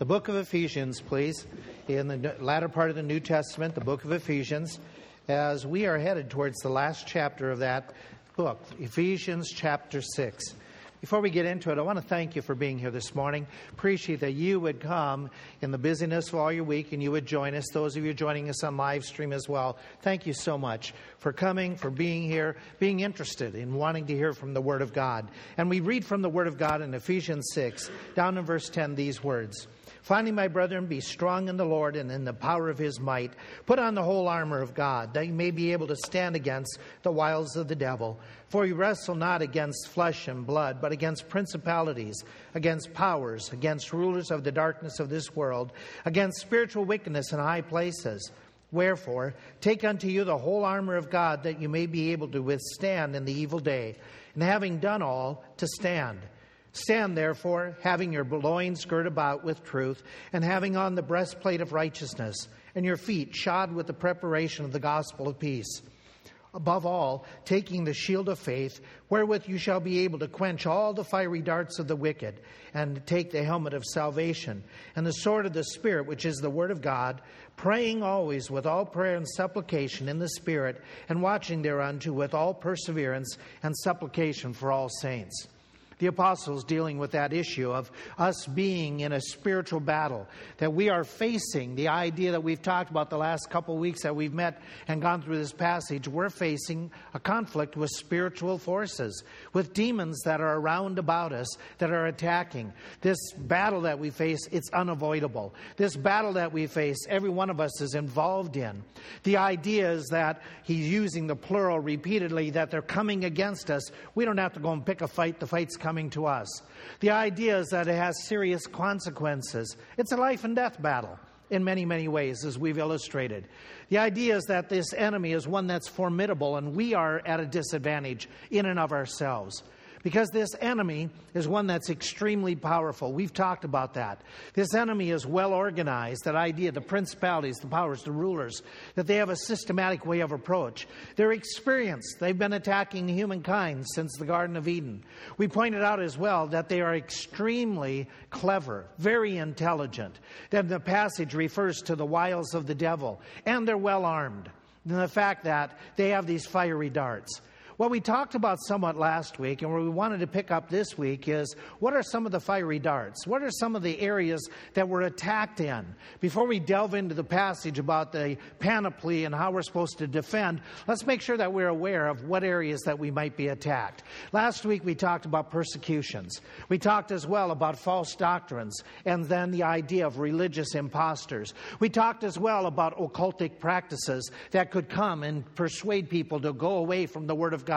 the book of Ephesians, please, in the latter part of the New Testament, the book of Ephesians, as we are headed towards the last chapter of that book, Ephesians chapter 6. Before we get into it, I want to thank you for being here this morning. Appreciate that you would come in the busyness of all your week and you would join us. Those of you joining us on live stream as well, thank you so much for coming, for being here, being interested in wanting to hear from the Word of God. And we read from the Word of God in Ephesians 6, down in verse 10, these words. Finally, my brethren, be strong in the Lord and in the power of his might. Put on the whole armor of God, that you may be able to stand against the wiles of the devil. For you wrestle not against flesh and blood, but against principalities, against powers, against rulers of the darkness of this world, against spiritual wickedness in high places. Wherefore, take unto you the whole armor of God, that you may be able to withstand in the evil day, and having done all, to stand. Stand therefore, having your loins girt about with truth, and having on the breastplate of righteousness, and your feet shod with the preparation of the gospel of peace. Above all, taking the shield of faith, wherewith you shall be able to quench all the fiery darts of the wicked, and take the helmet of salvation, and the sword of the Spirit, which is the word of God, praying always with all prayer and supplication in the Spirit, and watching thereunto with all perseverance and supplication for all saints the apostles dealing with that issue of us being in a spiritual battle, that we are facing the idea that we've talked about the last couple of weeks that we've met and gone through this passage. We're facing a conflict with spiritual forces, with demons that are around about us that are attacking. This battle that we face, it's unavoidable. This battle that we face, every one of us is involved in. The idea is that he's using the plural repeatedly, that they're coming against us. We don't have to go and pick a fight, the fight's coming coming to us. The idea is that it has serious consequences. It's a life and death battle in many, many ways, as we've illustrated. The idea is that this enemy is one that's formidable, and we are at a disadvantage in and of ourselves. Because this enemy is one that's extremely powerful. We've talked about that. This enemy is well organized. That idea, the principalities, the powers, the rulers, that they have a systematic way of approach. They're experienced. They've been attacking humankind since the Garden of Eden. We pointed out as well that they are extremely clever, very intelligent. Then the passage refers to the wiles of the devil, and they're well armed. And the fact that they have these fiery darts. What we talked about somewhat last week and what we wanted to pick up this week is what are some of the fiery darts? What are some of the areas that we're attacked in? Before we delve into the passage about the panoply and how we're supposed to defend, let's make sure that we're aware of what areas that we might be attacked. Last week we talked about persecutions. We talked as well about false doctrines and then the idea of religious imposters. We talked as well about occultic practices that could come and persuade people to go away from the Word of God.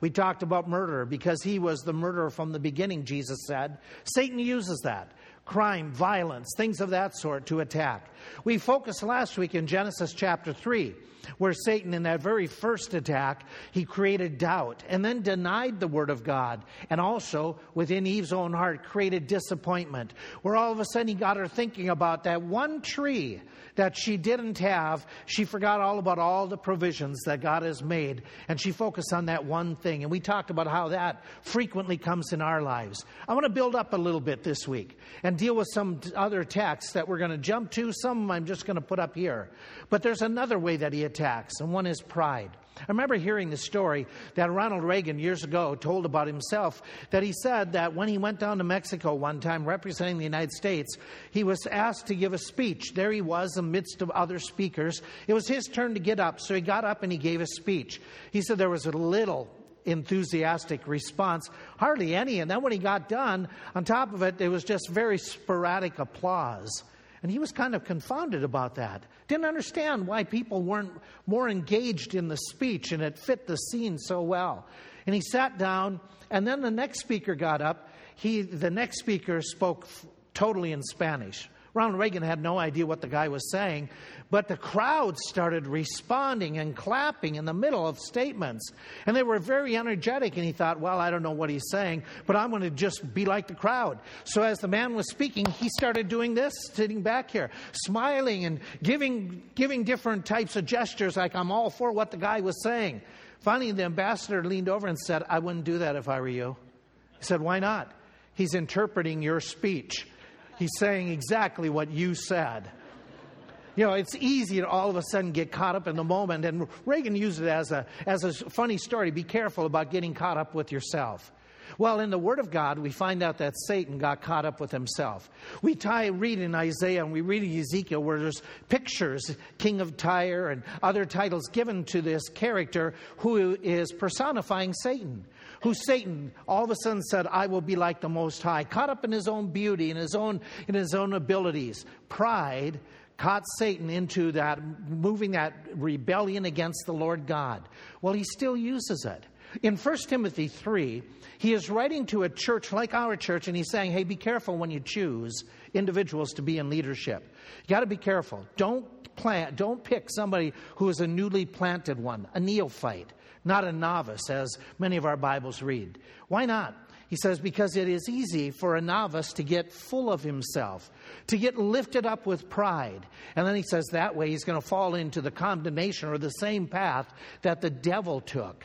We talked about murder because he was the murderer from the beginning, Jesus said. Satan uses that crime, violence, things of that sort to attack. We focused last week in Genesis chapter 3, where Satan, in that very first attack, he created doubt and then denied the word of God. And also, within Eve's own heart, created disappointment, where all of a sudden he got her thinking about that one tree that she didn't have. She forgot all about all the provisions that God has made, and she focused on that one thing. And we talked about how that frequently comes in our lives. I want to build up a little bit this week and deal with some other texts that we're going to jump to. Some I'm just going to put up here. But there's another way that he attacks, and one is pride. I remember hearing the story that Ronald Reagan years ago told about himself that he said that when he went down to Mexico one time representing the United States, he was asked to give a speech. There he was amidst of other speakers. It was his turn to get up, so he got up and he gave a speech. He said there was a little enthusiastic response, hardly any. And then when he got done, on top of it, it was just very sporadic applause. And he was kind of confounded about that. Didn't understand why people weren't more engaged in the speech and it fit the scene so well. And he sat down, and then the next speaker got up. He, the next speaker spoke f- totally in Spanish. Ronald Reagan had no idea what the guy was saying, but the crowd started responding and clapping in the middle of statements. And they were very energetic, and he thought, well, I don't know what he's saying, but I'm going to just be like the crowd. So as the man was speaking, he started doing this, sitting back here, smiling and giving, giving different types of gestures, like I'm all for what the guy was saying. Finally, the ambassador leaned over and said, I wouldn't do that if I were you. He said, Why not? He's interpreting your speech. He's saying exactly what you said. You know, it's easy to all of a sudden get caught up in the moment, and Reagan used it as a, as a funny story. Be careful about getting caught up with yourself. Well, in the Word of God, we find out that Satan got caught up with himself. We tie, read in Isaiah and we read in Ezekiel where there's pictures, King of Tyre and other titles given to this character who is personifying Satan. Who Satan all of a sudden said, I will be like the Most High, caught up in his own beauty and his own, in his own abilities. Pride caught Satan into that, moving that rebellion against the Lord God. Well, he still uses it. In 1 Timothy 3, he is writing to a church like our church, and he's saying, hey, be careful when you choose individuals to be in leadership. You got to be careful. Don't plant, don't pick somebody who is a newly planted one, a neophyte, not a novice, as many of our Bibles read. Why not? He says, because it is easy for a novice to get full of himself, to get lifted up with pride. And then he says that way he's going to fall into the condemnation or the same path that the devil took.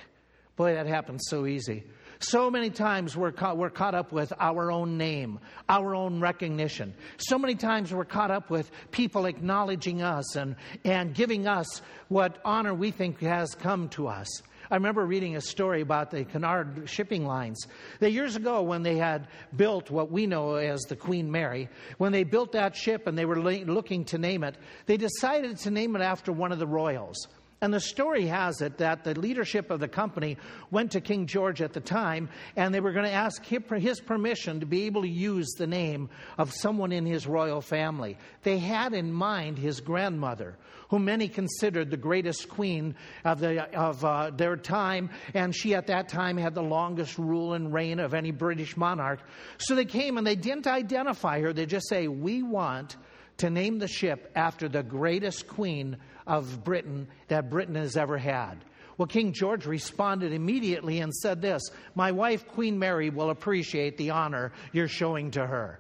Boy, that happens so easy. So many times we're caught, we're caught up with our own name, our own recognition. So many times we're caught up with people acknowledging us and, and giving us what honor we think has come to us. I remember reading a story about the Cunard shipping lines. That years ago, when they had built what we know as the Queen Mary, when they built that ship and they were looking to name it, they decided to name it after one of the royals. And the story has it that the leadership of the company went to King George at the time and they were going to ask his permission to be able to use the name of someone in his royal family. They had in mind his grandmother, whom many considered the greatest queen of, the, of uh, their time, and she at that time had the longest rule and reign of any British monarch. So they came and they didn't identify her, they just say, We want to name the ship after the greatest queen of Britain that Britain has ever had. Well, King George responded immediately and said this My wife, Queen Mary, will appreciate the honor you're showing to her.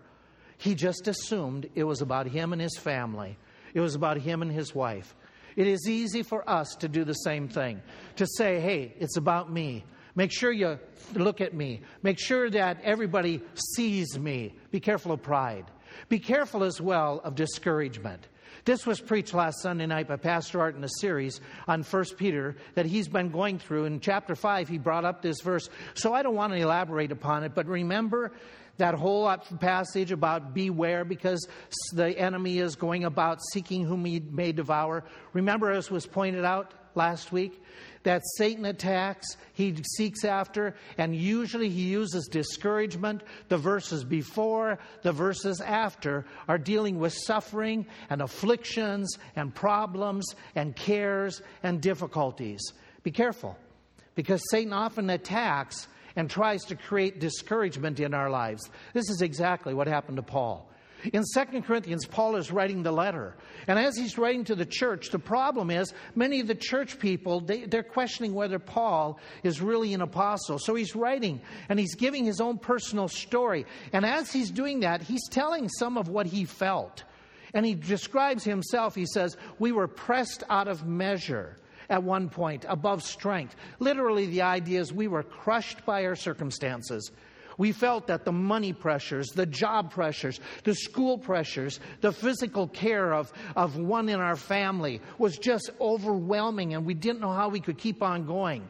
He just assumed it was about him and his family, it was about him and his wife. It is easy for us to do the same thing to say, Hey, it's about me. Make sure you look at me. Make sure that everybody sees me. Be careful of pride. Be careful as well of discouragement. This was preached last Sunday night by Pastor Art in a series on 1 Peter that he's been going through. In chapter 5, he brought up this verse. So I don't want to elaborate upon it, but remember that whole passage about beware because the enemy is going about seeking whom he may devour. Remember, as was pointed out last week, that Satan attacks, he seeks after, and usually he uses discouragement. The verses before, the verses after are dealing with suffering and afflictions and problems and cares and difficulties. Be careful, because Satan often attacks and tries to create discouragement in our lives. This is exactly what happened to Paul. In 2 Corinthians, Paul is writing the letter. And as he's writing to the church, the problem is many of the church people, they, they're questioning whether Paul is really an apostle. So he's writing and he's giving his own personal story. And as he's doing that, he's telling some of what he felt. And he describes himself, he says, We were pressed out of measure at one point, above strength. Literally, the idea is we were crushed by our circumstances. We felt that the money pressures, the job pressures, the school pressures, the physical care of, of one in our family was just overwhelming, and we didn't know how we could keep on going.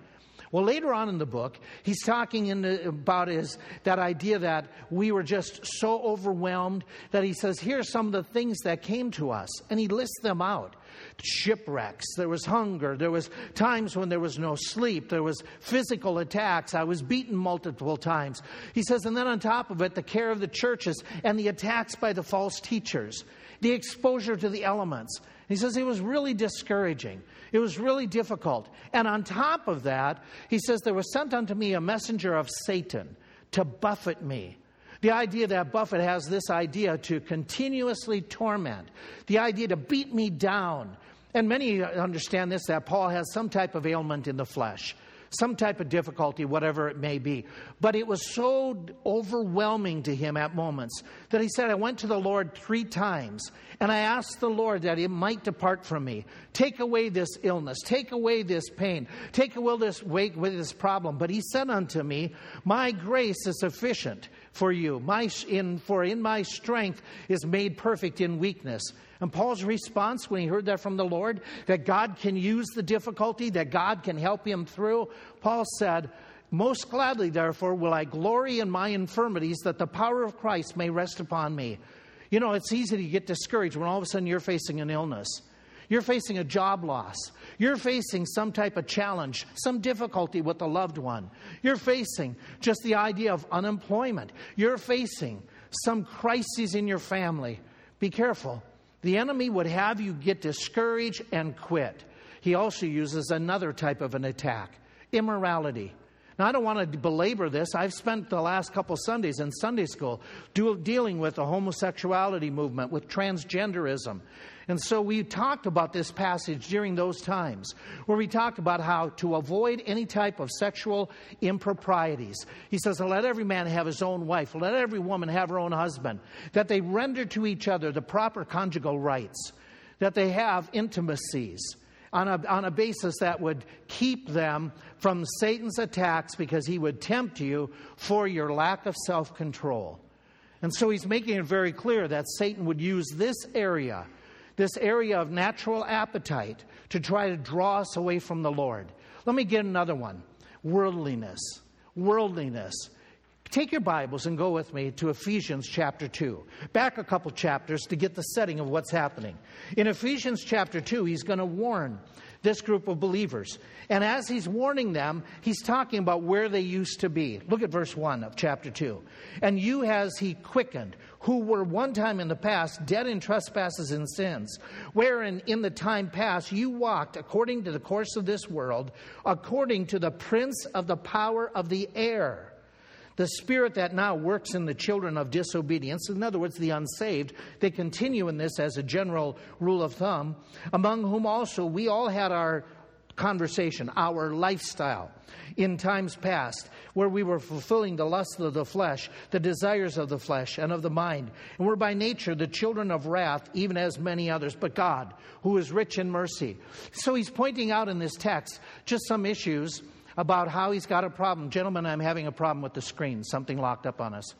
Well, later on in the book, he's talking the, about his, that idea that we were just so overwhelmed that he says, here are some of the things that came to us. And he lists them out shipwrecks, there was hunger, there was times when there was no sleep, there was physical attacks, I was beaten multiple times. He says, and then on top of it, the care of the churches and the attacks by the false teachers, the exposure to the elements. He says it was really discouraging. It was really difficult. And on top of that, he says, There was sent unto me a messenger of Satan to buffet me the idea that buffet has this idea to continuously torment, the idea to beat me down. And many understand this that Paul has some type of ailment in the flesh, some type of difficulty, whatever it may be. But it was so overwhelming to him at moments that he said, I went to the Lord three times and I asked the Lord that it might depart from me. Take away this illness, take away this pain, take away this, with this problem. But he said unto me, My grace is sufficient for you. My, in, for in my strength is made perfect in weakness. And Paul's response when he heard that from the Lord, that God can use the difficulty, that God can help him through, Paul said, Most gladly, therefore, will I glory in my infirmities, that the power of Christ may rest upon me. You know, it's easy to get discouraged when all of a sudden you're facing an illness. You're facing a job loss. You're facing some type of challenge, some difficulty with a loved one. You're facing just the idea of unemployment. You're facing some crises in your family. Be careful. The enemy would have you get discouraged and quit. He also uses another type of an attack immorality. Now, I don't want to belabor this. I've spent the last couple Sundays in Sunday school dealing with the homosexuality movement, with transgenderism. And so we talked about this passage during those times where we talked about how to avoid any type of sexual improprieties. He says, Let every man have his own wife, let every woman have her own husband, that they render to each other the proper conjugal rights, that they have intimacies on a, on a basis that would keep them from Satan's attacks because he would tempt you for your lack of self control. And so he's making it very clear that Satan would use this area, this area of natural appetite, to try to draw us away from the Lord. Let me get another one worldliness. Worldliness. Take your Bibles and go with me to Ephesians chapter 2. Back a couple chapters to get the setting of what's happening. In Ephesians chapter 2, he's going to warn this group of believers. And as he's warning them, he's talking about where they used to be. Look at verse 1 of chapter 2. And you has he quickened, who were one time in the past dead in trespasses and sins, wherein in the time past you walked according to the course of this world, according to the prince of the power of the air the spirit that now works in the children of disobedience, in other words, the unsaved, they continue in this as a general rule of thumb, among whom also we all had our conversation, our lifestyle in times past, where we were fulfilling the lusts of the flesh, the desires of the flesh and of the mind, and were by nature the children of wrath, even as many others, but God, who is rich in mercy. So he's pointing out in this text just some issues about how he's got a problem. Gentlemen, I'm having a problem with the screen, something locked up on us.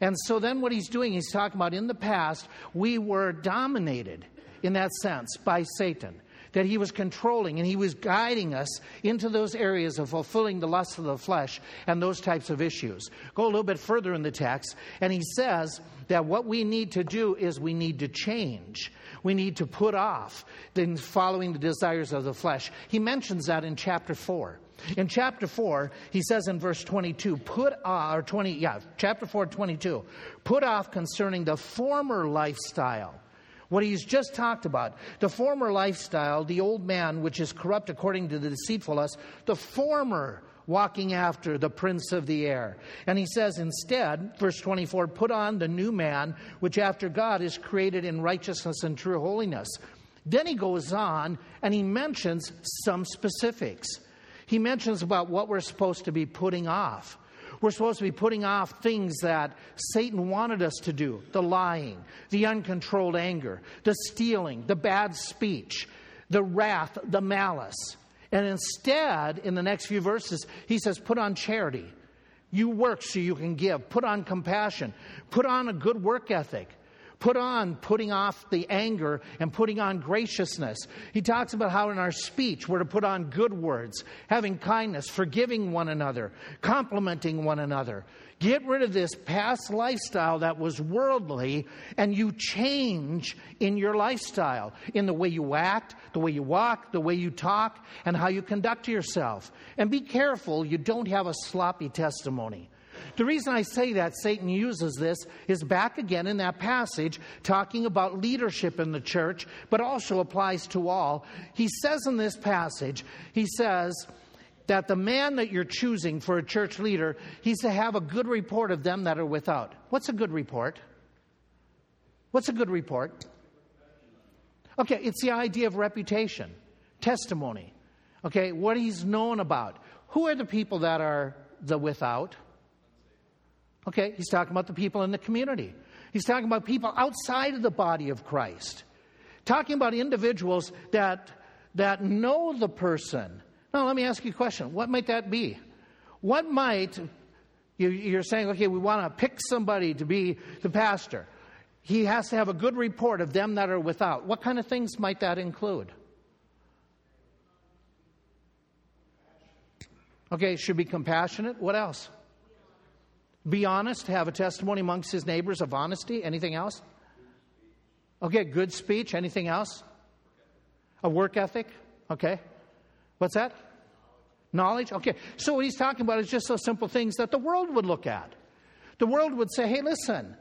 And so then what he's doing, he's talking about in the past, we were dominated in that sense by Satan. That he was controlling and he was guiding us into those areas of fulfilling the lust of the flesh and those types of issues. Go a little bit further in the text, and he says that what we need to do is we need to change. We need to put off then following the desires of the flesh. He mentions that in chapter 4. In chapter 4, he says in verse 22, put off, or 20, yeah, chapter 4, 22, put off concerning the former lifestyle. What he's just talked about, the former lifestyle, the old man which is corrupt according to the deceitful lust, the former walking after the prince of the air. And he says instead, verse 24, put on the new man which after God is created in righteousness and true holiness. Then he goes on and he mentions some specifics he mentions about what we're supposed to be putting off. We're supposed to be putting off things that Satan wanted us to do the lying, the uncontrolled anger, the stealing, the bad speech, the wrath, the malice. And instead, in the next few verses, he says, put on charity. You work so you can give. Put on compassion. Put on a good work ethic. Put on putting off the anger and putting on graciousness. He talks about how in our speech we're to put on good words, having kindness, forgiving one another, complimenting one another. Get rid of this past lifestyle that was worldly and you change in your lifestyle, in the way you act, the way you walk, the way you talk, and how you conduct yourself. And be careful you don't have a sloppy testimony. The reason I say that Satan uses this is back again in that passage talking about leadership in the church, but also applies to all. He says in this passage, he says, that the man that you're choosing for a church leader, he's to have a good report of them that are without. What's a good report? What's a good report? Okay, it's the idea of reputation, testimony. Okay, what he's known about. Who are the people that are the without? Okay, he's talking about the people in the community. He's talking about people outside of the body of Christ. Talking about individuals that, that know the person. Now, let me ask you a question. What might that be? What might You, are saying, okay, we want to pick somebody to be the pastor. He has to have a good report of them that are without. What kind of things might that include? Okay, should be compassionate. What else? Be honest, have a testimony amongst his neighbors of honesty. Anything else? Okay, good speech. Anything else? A work ethic. Okay. What's that? Knowledge. Okay. So what he's talking about is just those simple things that the world would look at. The world would say, hey, listen,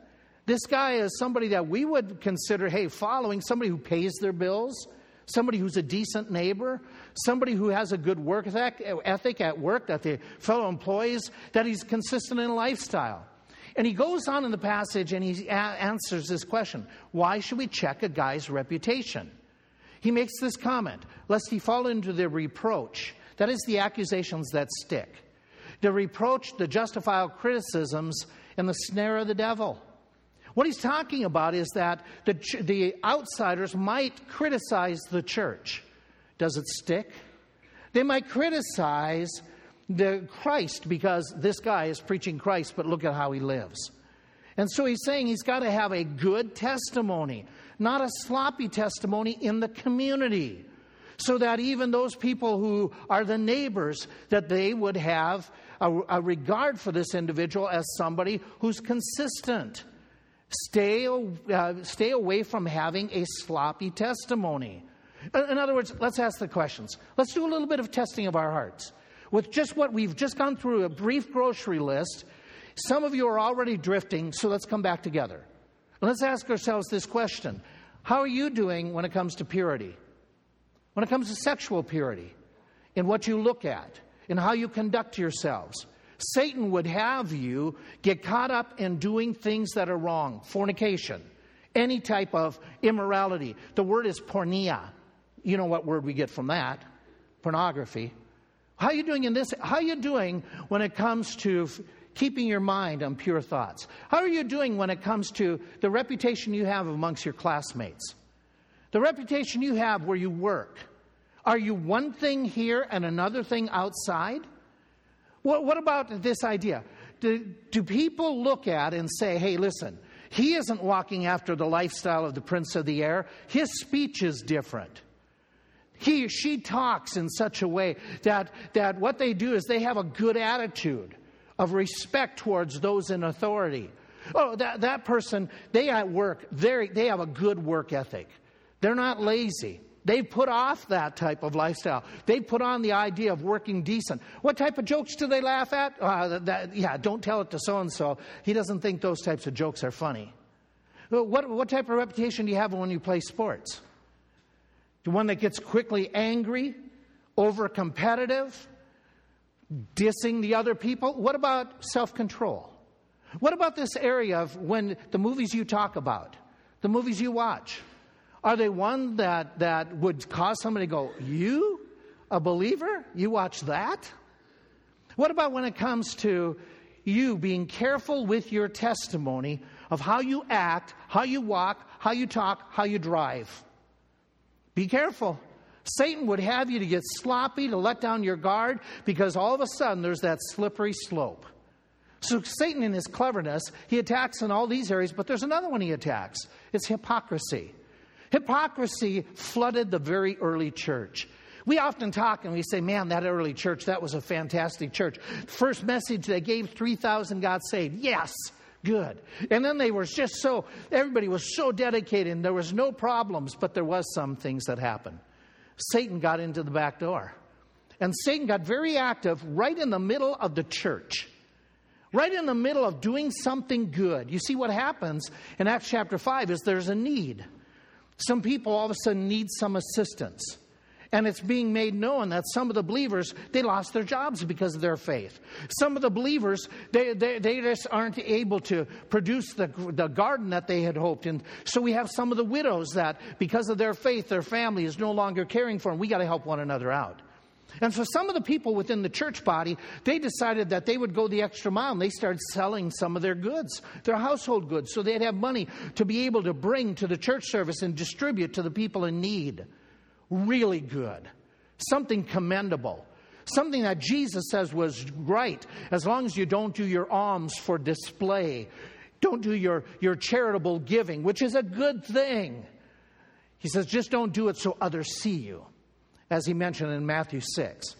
this guy is somebody that we would consider, hey, following, somebody who pays their bills, somebody who's a decent neighbor, somebody who has a good work ethic at work, that the fellow employees, that he's consistent in lifestyle. And he goes on in the passage and he answers this question Why should we check a guy's reputation? He makes this comment lest he fall into the reproach, that is, the accusations that stick, the reproach, the justifiable criticisms, and the snare of the devil. What he's talking about is that the, the outsiders might criticize the church. Does it stick? They might criticize the Christ because this guy is preaching Christ, but look at how he lives. And so he's saying he's got to have a good testimony, not a sloppy testimony in the community. So that even those people who are the neighbors, that they would have a, a regard for this individual as somebody who's consistent. Stay, uh, stay away from having a sloppy testimony. In other words, let's ask the questions. Let's do a little bit of testing of our hearts. With just what we've just gone through a brief grocery list, some of you are already drifting, so let's come back together. Let's ask ourselves this question How are you doing when it comes to purity? When it comes to sexual purity, in what you look at, in how you conduct yourselves? Satan would have you get caught up in doing things that are wrong fornication, any type of immorality. The word is porneia. You know what word we get from that? Pornography. How are you doing in this? How are you doing when it comes to keeping your mind on pure thoughts? How are you doing when it comes to the reputation you have amongst your classmates? The reputation you have where you work? Are you one thing here and another thing outside? What, what about this idea? Do, do people look at and say, hey, listen, he isn't walking after the lifestyle of the prince of the air, his speech is different. He or she talks in such a way that, that what they do is they have a good attitude of respect towards those in authority. Oh, that, that person, they at work, they have a good work ethic. They're not lazy. They've put off that type of lifestyle. They've put on the idea of working decent. What type of jokes do they laugh at? Uh, that, yeah, don't tell it to so and so. He doesn't think those types of jokes are funny. What, what type of reputation do you have when you play sports? The one that gets quickly angry, over competitive, dissing the other people? What about self control? What about this area of when the movies you talk about, the movies you watch? Are they one that, that would cause somebody to go, You, a believer? You watch that? What about when it comes to you being careful with your testimony of how you act, how you walk, how you talk, how you drive? Be careful. Satan would have you to get sloppy, to let down your guard, because all of a sudden there's that slippery slope. So, Satan, in his cleverness, he attacks in all these areas, but there's another one he attacks it's hypocrisy. Hypocrisy flooded the very early church. We often talk and we say, man, that early church, that was a fantastic church. First message they gave 3,000 got saved. Yes, good. And then they were just so, everybody was so dedicated and there was no problems, but there was some things that happened. Satan got into the back door. And Satan got very active right in the middle of the church. Right in the middle of doing something good. You see what happens in Acts chapter 5 is there's a need. Some people all of a sudden need some assistance. And it's being made known that some of the believers, they lost their jobs because of their faith. Some of the believers, they, they, they just aren't able to produce the, the garden that they had hoped. And so we have some of the widows that, because of their faith, their family is no longer caring for them. We got to help one another out. And so some of the people within the church body, they decided that they would go the extra mile and they started selling some of their goods, their household goods, so they'd have money to be able to bring to the church service and distribute to the people in need. Really good. Something commendable. something that Jesus says was right, as long as you don't do your alms for display, don't do your, your charitable giving, which is a good thing. He says, just don't do it so others see you, as he mentioned in Matthew 6.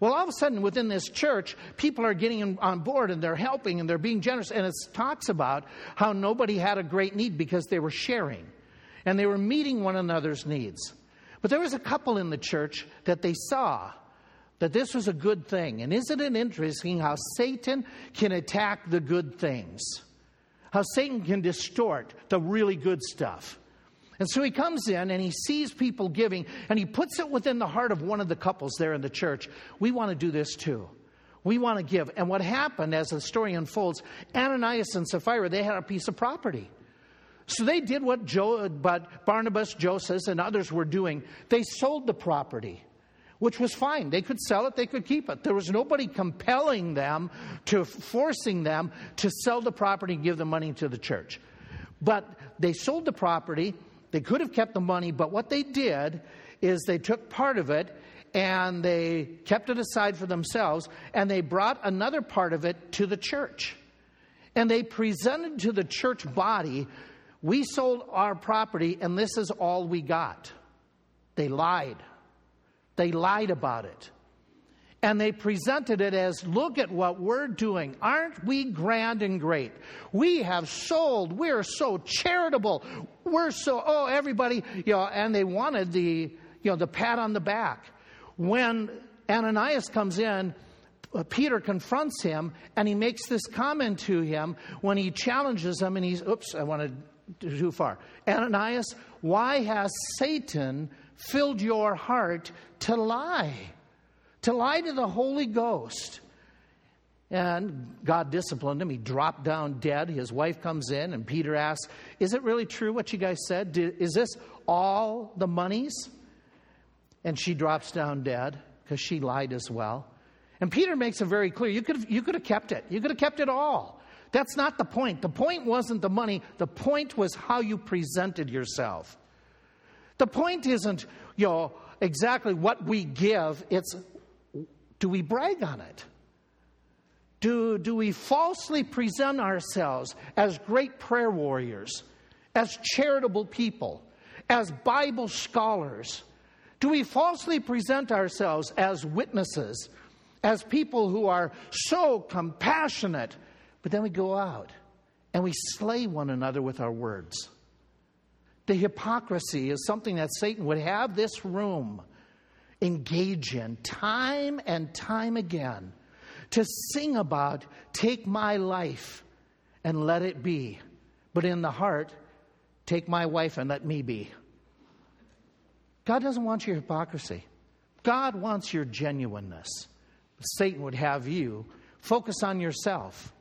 Well, all of a sudden, within this church, people are getting on board and they're helping and they're being generous. And it talks about how nobody had a great need because they were sharing and they were meeting one another's needs. But there was a couple in the church that they saw that this was a good thing. And isn't it interesting how Satan can attack the good things? How Satan can distort the really good stuff. And so he comes in and he sees people giving and he puts it within the heart of one of the couples there in the church. We want to do this too. We want to give. And what happened as the story unfolds, Ananias and Sapphira, they had a piece of property. So they did what Joe, but Barnabas, Joseph, and others were doing. They sold the property, which was fine. They could sell it, they could keep it. There was nobody compelling them to forcing them to sell the property and give the money to the church. But they sold the property. They could have kept the money, but what they did is they took part of it and they kept it aside for themselves and they brought another part of it to the church. And they presented to the church body we sold our property and this is all we got. They lied. They lied about it. And they presented it as look at what we're doing. Aren't we grand and great? We have sold. We're so charitable. We're so, oh, everybody, you know, and they wanted the, you know, the pat on the back. When Ananias comes in, uh, Peter confronts him and he makes this comment to him when he challenges him and he's, oops, I wanted too far. Ananias, why has Satan filled your heart to lie? To lie to the Holy Ghost. And God disciplined him. He dropped down dead. His wife comes in, and Peter asks, Is it really true what you guys said? Is this all the monies? And she drops down dead because she lied as well. And Peter makes it very clear you could, have, you could have kept it. You could have kept it all. That's not the point. The point wasn't the money, the point was how you presented yourself. The point isn't, you know, exactly what we give, it's do we brag on it? Do, do we falsely present ourselves as great prayer warriors, as charitable people, as Bible scholars? Do we falsely present ourselves as witnesses, as people who are so compassionate but then we go out and we slay one another with our words. The hypocrisy is something that Satan would have this room engage in time and time again to sing about, take my life and let it be. But in the heart, take my wife and let me be. God doesn't want your hypocrisy. God wants your genuineness. Satan would have you focus on yourself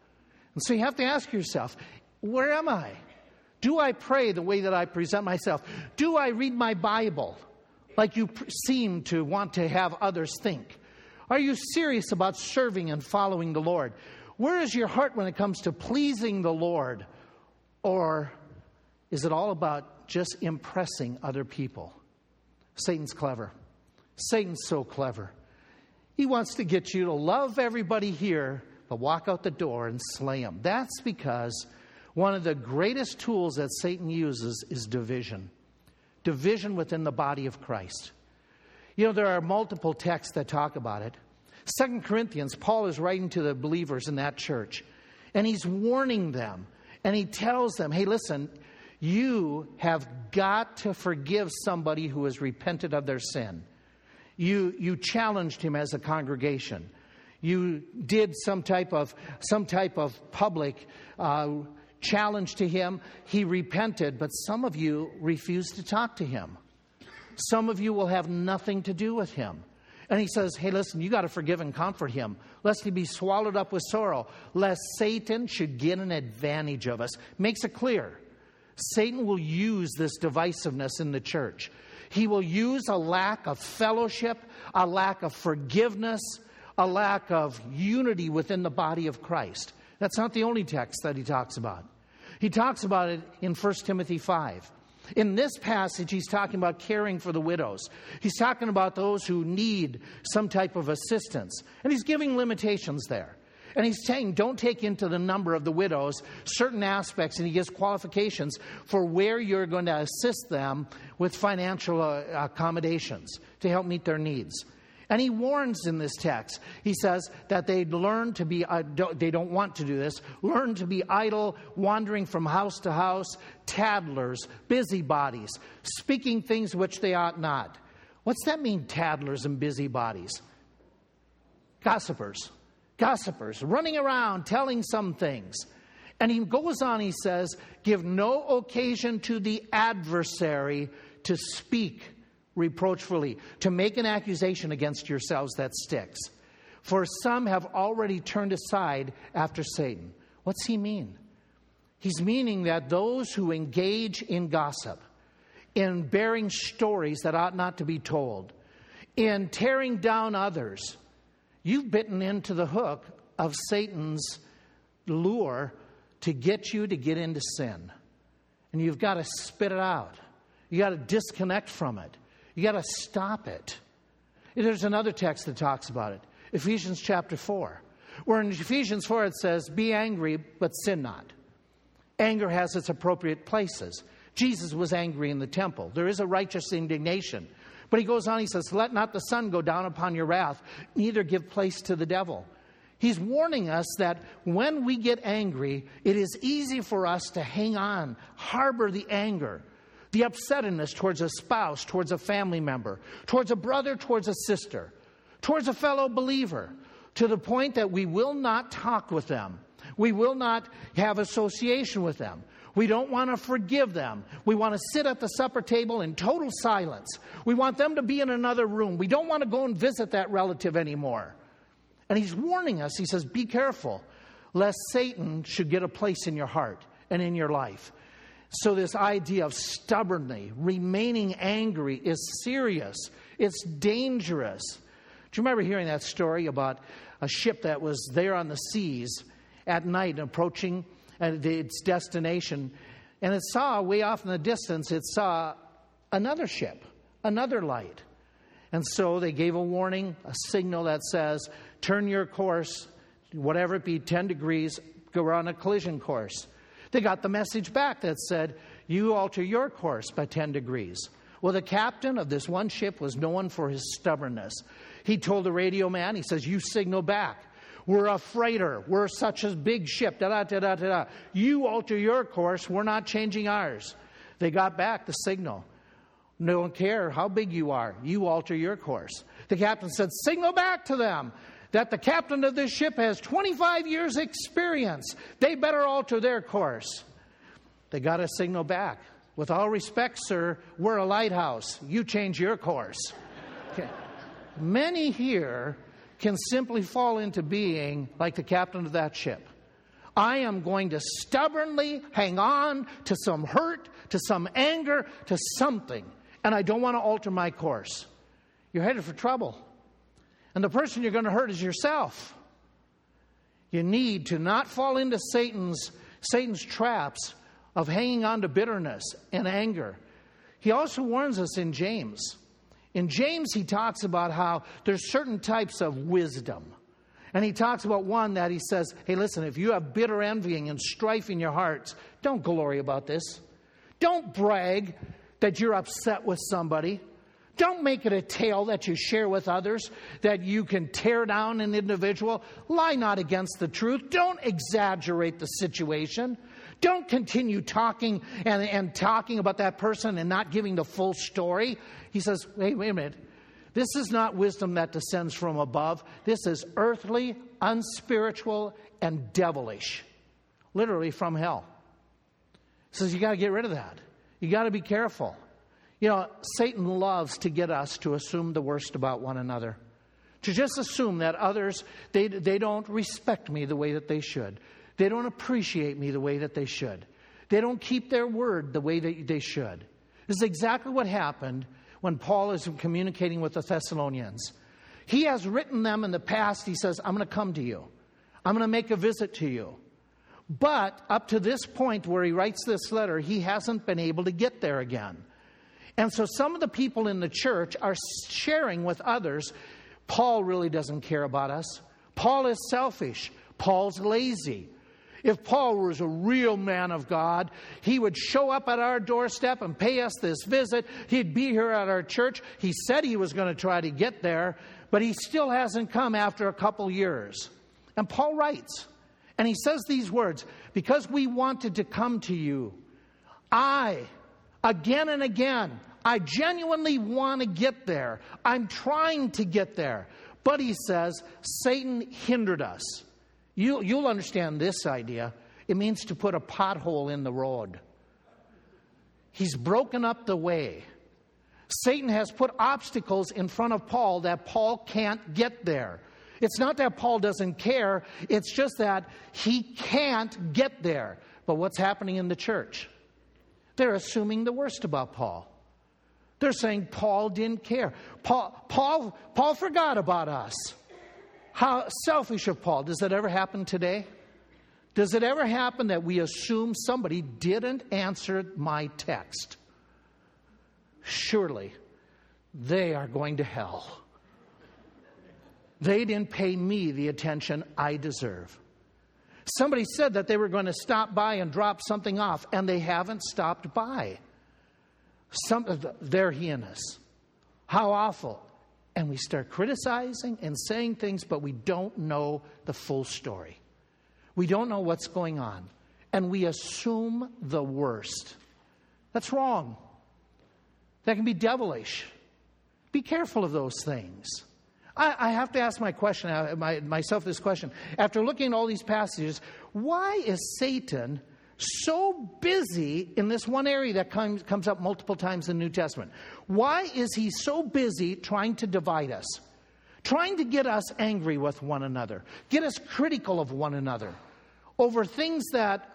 and so you have to ask yourself, where am I? Do I pray the way that I present myself? Do I read my Bible like you seem to want to have others think? Are you serious about serving and following the Lord? Where is your heart when it comes to pleasing the Lord? Or is it all about just impressing other people? Satan's clever. Satan's so clever. He wants to get you to love everybody here but walk out the door and slay them. That's because one of the greatest tools that Satan uses is division. Division within the body of Christ. You know, there are multiple texts that talk about it. Second Corinthians, Paul is writing to the believers in that church, and he's warning them, and he tells them, hey, listen, you have got to forgive somebody who has repented of their sin. You, you challenged him as a congregation you did some type of some type of public uh, challenge to him. He repented but some of you refuse to talk to him. Some of you will have nothing to do with him. And he says hey listen you got to forgive and comfort him lest he be swallowed up with sorrow lest satan should get an advantage of us. Makes it clear. Satan will use this divisiveness in the church. He will use a lack of fellowship a lack of forgiveness a lack of unity within the body of Christ. That's not the only text that he talks about. He talks about it in 1 Timothy 5. In this passage, he's talking about caring for the widows. He's talking about those who need some type of assistance. And he's giving limitations there. And he's saying, don't take into the number of the widows certain aspects, and he gives qualifications for where you're going to assist them with financial uh, accommodations to help meet their needs. And he warns in this text. He says that they learn to be, uh, don't, they don't want to do this, learn to be idle, wandering from house to house, tattlers, busybodies, speaking things which they ought not. What's that mean, tattlers and busybodies? Gossipers. Gossipers, running around telling some things. And he goes on, he says, give no occasion to the adversary to speak reproachfully, to make an accusation against yourselves that sticks. For some have already turned aside after Satan. What's he mean? He's meaning that those who engage in gossip, in bearing stories that ought not to be told, in tearing down others, you've bitten into the hook of Satan's lure to get you to get into sin. And you've got to spit it out. You got to disconnect from it. You got to stop it. There's another text that talks about it Ephesians chapter 4, where in Ephesians 4 it says, Be angry, but sin not. Anger has its appropriate places. Jesus was angry in the temple. There is a righteous indignation. But he goes on, he says, Let not the sun go down upon your wrath, neither give place to the devil. He's warning us that when we get angry, it is easy for us to hang on, harbor the anger, the upsetness towards a spouse, towards a family member, towards a brother, towards a sister, towards a fellow believer, to the point that we will not talk with them. We will not have association with them. We don't want to forgive them. We want to sit at the supper table in total silence. We want them to be in another room. We don't want to go and visit that relative anymore. And he's warning us. He says, Be careful, lest Satan should get a place in your heart and in your life. So, this idea of stubbornly remaining angry is serious, it's dangerous. Do you remember hearing that story about a ship that was there on the seas at night and approaching uh, its destination? And it saw way off in the distance, it saw another ship, another light. And so they gave a warning, a signal that says, turn your course, whatever it be, 10 degrees, go on a collision course. They got the message back that said, You alter your course by 10 degrees. Well, the captain of this one ship was known for his stubbornness. He told the radio man, he says, You signal back. We're a freighter. We're such a big ship. Da da da da da. You alter your course. We're not changing ours. They got back the signal. Don't care how big you are. You alter your course. The captain said, Signal back to them that the captain of this ship has 25 years' experience. They better alter their course. They got a signal back. With all respect, sir, we're a lighthouse. You change your course. Okay. Many here can simply fall into being like the captain of that ship. I am going to stubbornly hang on to some hurt, to some anger, to something, and I don't want to alter my course. You're headed for trouble. And the person you're going to hurt is yourself. You need to not fall into Satan's, Satan's traps of hanging on to bitterness and anger. He also warns us in James. In James, he talks about how there's certain types of wisdom. And he talks about one that he says, hey, listen, if you have bitter envying and strife in your hearts, don't glory about this. Don't brag that you're upset with somebody. Don't make it a tale that you share with others, that you can tear down an individual. Lie not against the truth. Don't exaggerate the situation. Don't continue talking and, and talking about that person and not giving the full story. He says, wait, wait a minute. This is not wisdom that descends from above. This is earthly, unspiritual, and devilish. Literally from hell. He says, you got to get rid of that. You got to be careful. You know, Satan loves to get us to assume the worst about one another. To just assume that others, they, they don't respect me the way that they should. They don't appreciate me the way that they should. They don't keep their word the way that they should. This is exactly what happened when Paul is communicating with the Thessalonians. He has written them in the past, he says, I'm going to come to you. I'm going to make a visit to you. But up to this point where he writes this letter, he hasn't been able to get there again. And so some of the people in the church are sharing with others Paul really doesn't care about us. Paul is selfish. Paul's lazy. If Paul was a real man of God, he would show up at our doorstep and pay us this visit. He'd be here at our church. He said he was going to try to get there, but he still hasn't come after a couple years. And Paul writes, and he says these words Because we wanted to come to you, I, again and again, I genuinely want to get there. I'm trying to get there. But he says, Satan hindered us. You, you'll understand this idea. It means to put a pothole in the road. He's broken up the way. Satan has put obstacles in front of Paul that Paul can't get there. It's not that Paul doesn't care, it's just that he can't get there. But what's happening in the church? They're assuming the worst about Paul. They're saying Paul didn't care. Paul, Paul, Paul forgot about us. How selfish of Paul. Does that ever happen today? Does it ever happen that we assume somebody didn't answer my text? Surely they are going to hell. They didn't pay me the attention I deserve. Somebody said that they were going to stop by and drop something off, and they haven't stopped by. Some, of their heinous. How awful. And we start criticizing and saying things, but we don't know the full story. We don't know what's going on. And we assume the worst. That's wrong. That can be devilish. Be careful of those things. I, I have to ask my question, uh, my, myself this question. After looking at all these passages, why is Satan so busy in this one area that comes, comes up multiple times in the New Testament? Why is he so busy trying to divide us? Trying to get us angry with one another, get us critical of one another over things that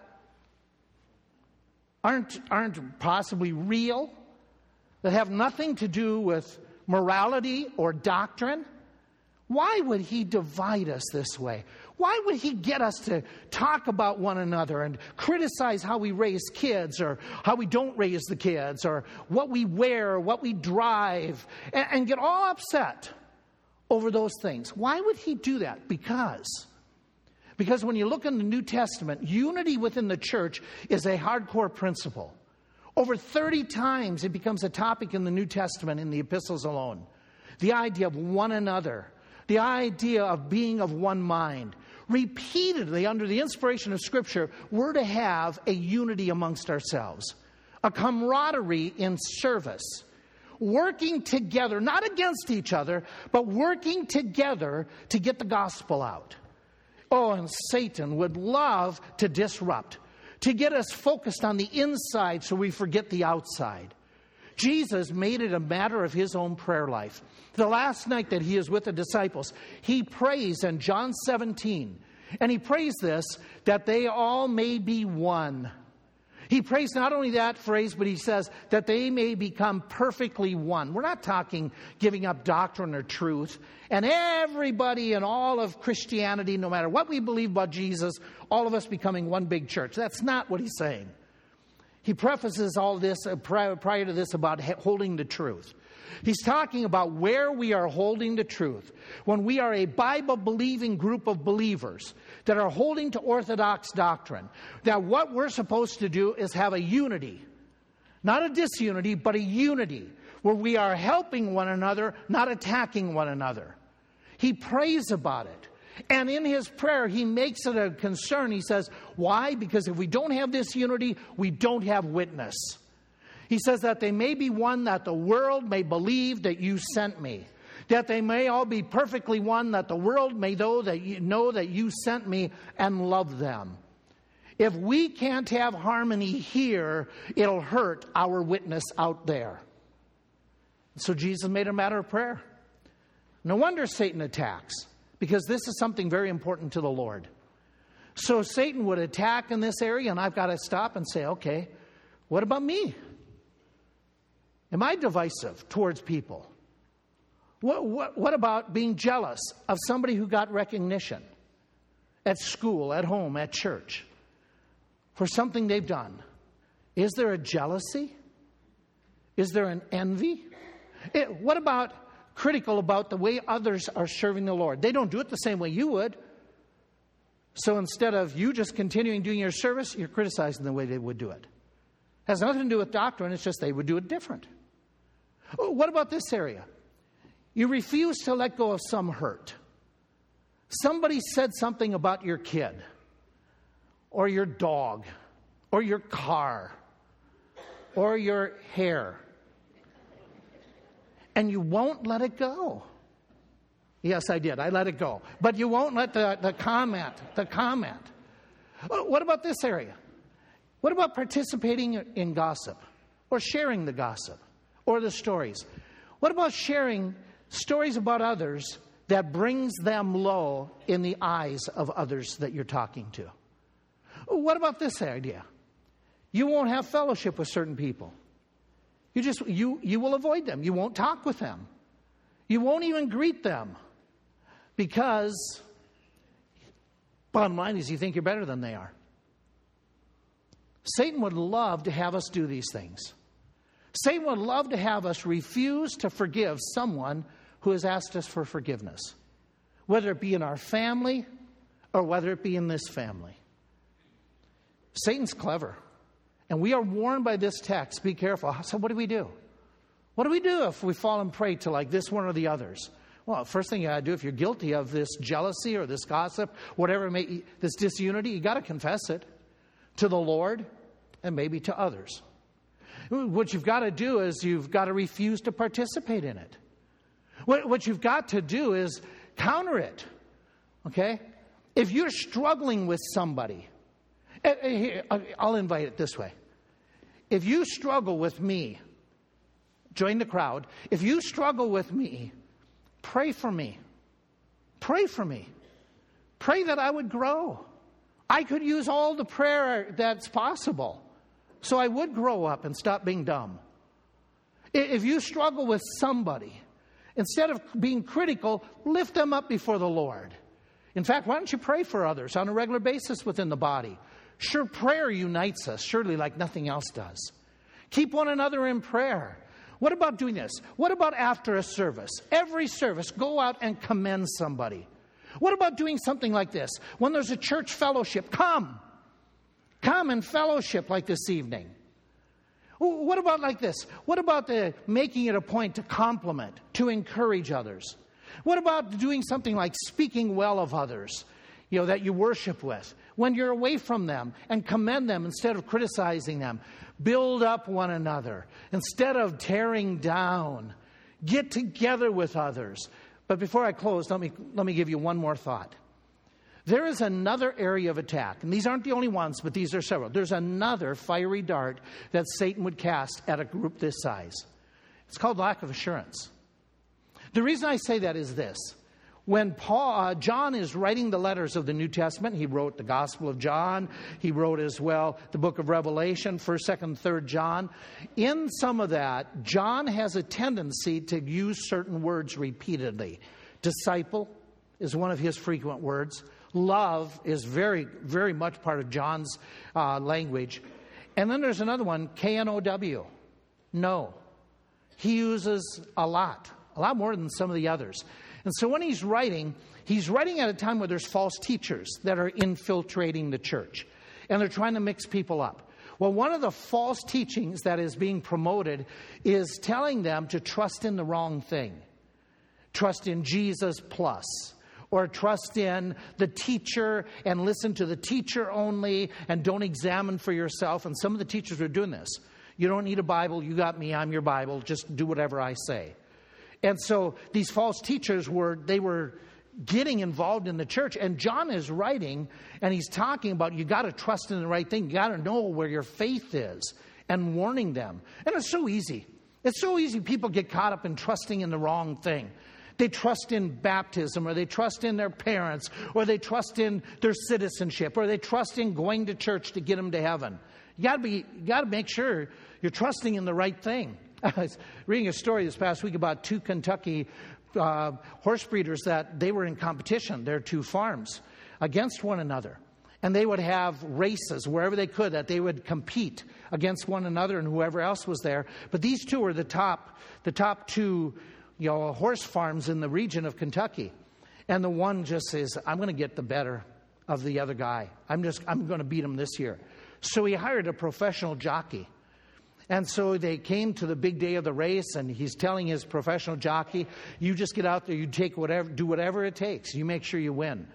aren't, aren't possibly real, that have nothing to do with morality or doctrine. Why would he divide us this way? Why would he get us to talk about one another and criticize how we raise kids or how we don't raise the kids or what we wear or what we drive and, and get all upset over those things? Why would he do that? Because. Because when you look in the New Testament, unity within the church is a hardcore principle. Over 30 times it becomes a topic in the New Testament in the epistles alone. The idea of one another, the idea of being of one mind. Repeatedly, under the inspiration of Scripture, we're to have a unity amongst ourselves, a camaraderie in service, working together, not against each other, but working together to get the gospel out. Oh, and Satan would love to disrupt, to get us focused on the inside so we forget the outside. Jesus made it a matter of his own prayer life. The last night that he is with the disciples, he prays in John 17, and he prays this that they all may be one. He prays not only that phrase, but he says that they may become perfectly one. We're not talking giving up doctrine or truth. And everybody in all of Christianity, no matter what we believe about Jesus, all of us becoming one big church. That's not what he's saying. He prefaces all this uh, prior, prior to this about holding the truth. He's talking about where we are holding the truth. When we are a Bible believing group of believers that are holding to Orthodox doctrine, that what we're supposed to do is have a unity. Not a disunity, but a unity where we are helping one another, not attacking one another. He prays about it. And in his prayer, he makes it a concern. He says, Why? Because if we don't have this unity, we don't have witness. He says that they may be one that the world may believe that you sent me. That they may all be perfectly one, that the world may know that you, know that you sent me and love them. If we can't have harmony here, it'll hurt our witness out there. So Jesus made a matter of prayer. No wonder Satan attacks because this is something very important to the Lord. So Satan would attack in this area, and I've got to stop and say, okay, what about me? Am I divisive towards people? What, what, what about being jealous of somebody who got recognition at school, at home, at church? for something they've done, is there a jealousy? Is there an envy? It, what about critical about the way others are serving the Lord? They don't do it the same way you would. So instead of you just continuing doing your service, you're criticizing the way they would do it. it has nothing to do with doctrine, it's just they would do it different. Oh, what about this area? You refuse to let go of some hurt. Somebody said something about your kid, or your dog, or your car, or your hair, and you won't let it go. Yes, I did. I let it go. But you won't let the, the comment, the comment. Oh, what about this area? What about participating in gossip or sharing the gossip or the stories? What about sharing stories about others that brings them low in the eyes of others that you're talking to? What about this idea? You won't have fellowship with certain people. You just you you will avoid them. You won't talk with them. You won't even greet them. Because bottom line is you think you're better than they are. Satan would love to have us do these things. Satan would love to have us refuse to forgive someone who has asked us for forgiveness, whether it be in our family or whether it be in this family. Satan's clever. And we are warned by this text be careful. So, what do we do? What do we do if we fall and prey to like this one or the others? Well, first thing you got to do if you're guilty of this jealousy or this gossip, whatever may, this disunity, you got to confess it to the Lord and maybe to others. What you've got to do is you've got to refuse to participate in it. What, what you've got to do is counter it. Okay? If you're struggling with somebody, Eh, eh, I'll invite it this way. If you struggle with me, join the crowd. If you struggle with me, Pray for me. Pray for me. Pray that I would grow. I could use all the prayer that's possible so I would grow up and stop being dumb. If you struggle with somebody, instead of being critical, lift them up before the Lord. In fact, why don't you pray for others on a regular basis within the body? Sure, prayer unites us, surely like nothing else does. Keep one another in prayer. What about doing this? What about after a service? Every service, go out and commend somebody. What about doing something like this? When there's a church fellowship, come. Come and fellowship like this evening. What about like this? What about the making it a point to compliment, to encourage others? What about doing something like speaking well of others, you know, that you worship with, when you're away from them and commend them instead of criticizing them? build up one another instead of tearing down. Get together with others. But before I close, let me, let me give you one more thought. There is another area of attack, and these aren't the only ones, but these are several. There's another fiery dart that Satan would cast at a group this size. It's called lack of assurance. The reason I say that is this when Paul, uh, John is writing the letters of the New Testament, he wrote the Gospel of John. He wrote as well the book of Revelation, 1st, 2nd, 3rd John. In some of that, John has a tendency to use certain words repeatedly. Disciple is one of his frequent words. Love is very, very much part of John's uh, language. And then there's another one, K N O W. No. He uses a lot, a lot more than some of the others. And so when he's writing, he's writing at a time where there's false teachers that are infiltrating the church and they're trying to mix people up. Well, one of the false teachings that is being promoted is telling them to trust in the wrong thing. Trust in Jesus plus, or trust in the teacher and listen to the teacher only and don't examine for yourself. And some of the teachers are doing this. You don't need a Bible, you got me, I'm your Bible, just do whatever I say. And so these false teachers were, they were getting involved in the church. And John is writing and he's talking about you got to trust in the right thing. You got to know where your faith is and warning them. And it's so easy. It's so easy. People get caught up in trusting in the wrong thing. They trust in baptism, or they trust in their parents, or they trust in their citizenship, or they trust in going to church to get them to heaven. You got to be, you got to make sure you're trusting in the right thing. I was reading a story this past week about two Kentucky uh, horse breeders that they were in competition, their two farms, against one another. and they would have races wherever they could that they would compete against one another and whoever else was there. But these two were the top, the top two, you know, horse farms in the region of Kentucky. And the one just says, I'm going to get the better of the other guy. I'm just, I'm going to beat him this year. So he hired a professional jockey. And so they came to the big day of the race, and he's telling his professional jockey, You just get out there, you take whatever, do whatever it takes, you make sure you win.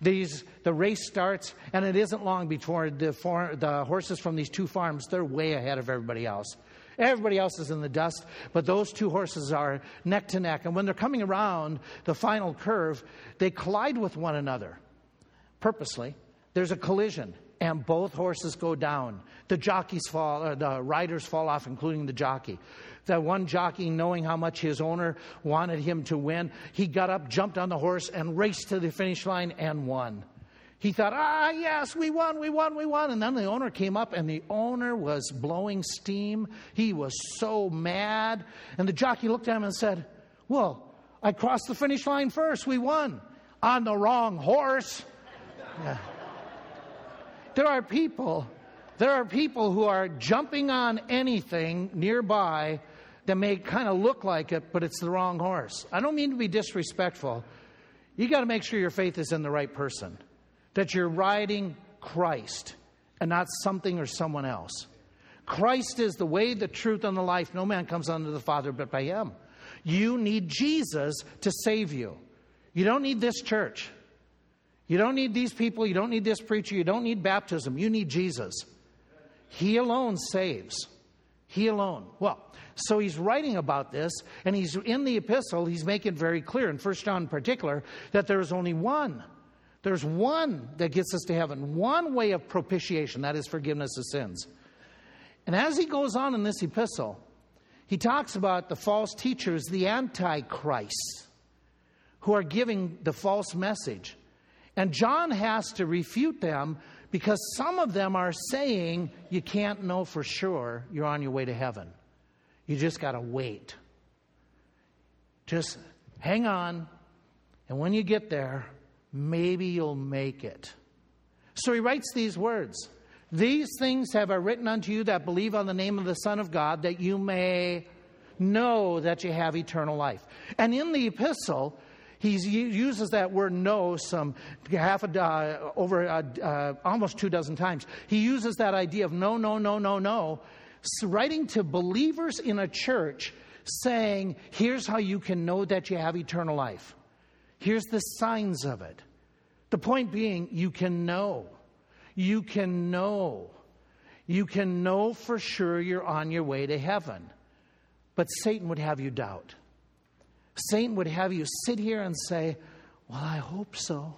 These, the race starts, and it isn't long before the, far, the horses from these two farms, they're way ahead of everybody else. Everybody else is in the dust, but those two horses are neck to neck. And when they're coming around the final curve, they collide with one another purposely. There's a collision, and both horses go down. The jockeys fall, the riders fall off, including the jockey. That one jockey, knowing how much his owner wanted him to win, he got up, jumped on the horse, and raced to the finish line and won. He thought, ah, yes, we won, we won, we won. And then the owner came up, and the owner was blowing steam. He was so mad. And the jockey looked at him and said, Well, I crossed the finish line first. We won. On the wrong horse. Yeah. There are people, there are people who are jumping on anything nearby that may kind of look like it, but it's the wrong horse. I don't mean to be disrespectful. You got to make sure your faith is in the right person, that you're riding Christ and not something or someone else. Christ is the way, the truth, and the life. No man comes unto the Father but by Him. You need Jesus to save you. You don't need this church. You don't need these people. You don't need this preacher. You don't need baptism. You need Jesus. He alone saves. He alone. Well, so he's writing about this, and he's in the epistle, he's making very clear, in 1 John in particular, that there is only one. There's one that gets us to heaven, one way of propitiation, that is forgiveness of sins. And as he goes on in this epistle, he talks about the false teachers, the antichrists, who are giving the false message. And John has to refute them because some of them are saying you can't know for sure you're on your way to heaven. You just got to wait. Just hang on, and when you get there, maybe you'll make it. So he writes these words These things have I written unto you that believe on the name of the Son of God, that you may know that you have eternal life. And in the epistle, he uses that word know some half a uh, over uh, almost two dozen times. He uses that idea of no, no, no, no, no, writing to believers in a church saying, here's how you can know that you have eternal life. Here's the signs of it. The point being, you can know. You can know. You can know for sure you're on your way to heaven. But Satan would have you doubt. Satan would have you sit here and say, Well, I hope so.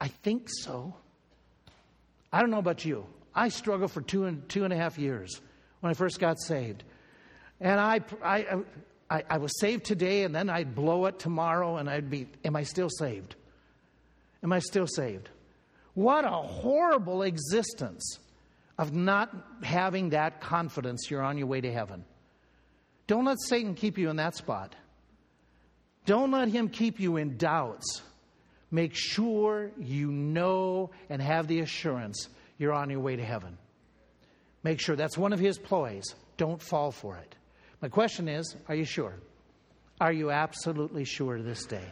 I think so. I don't know about you. I struggled for two and, two and a half years when I first got saved. And I, I, I, I was saved today, and then I'd blow it tomorrow, and I'd be, Am I still saved? Am I still saved? What a horrible existence of not having that confidence you're on your way to heaven. Don't let Satan keep you in that spot. Don't let him keep you in doubts. Make sure you know and have the assurance you're on your way to heaven. Make sure that's one of his ploys. Don't fall for it. My question is are you sure? Are you absolutely sure this day?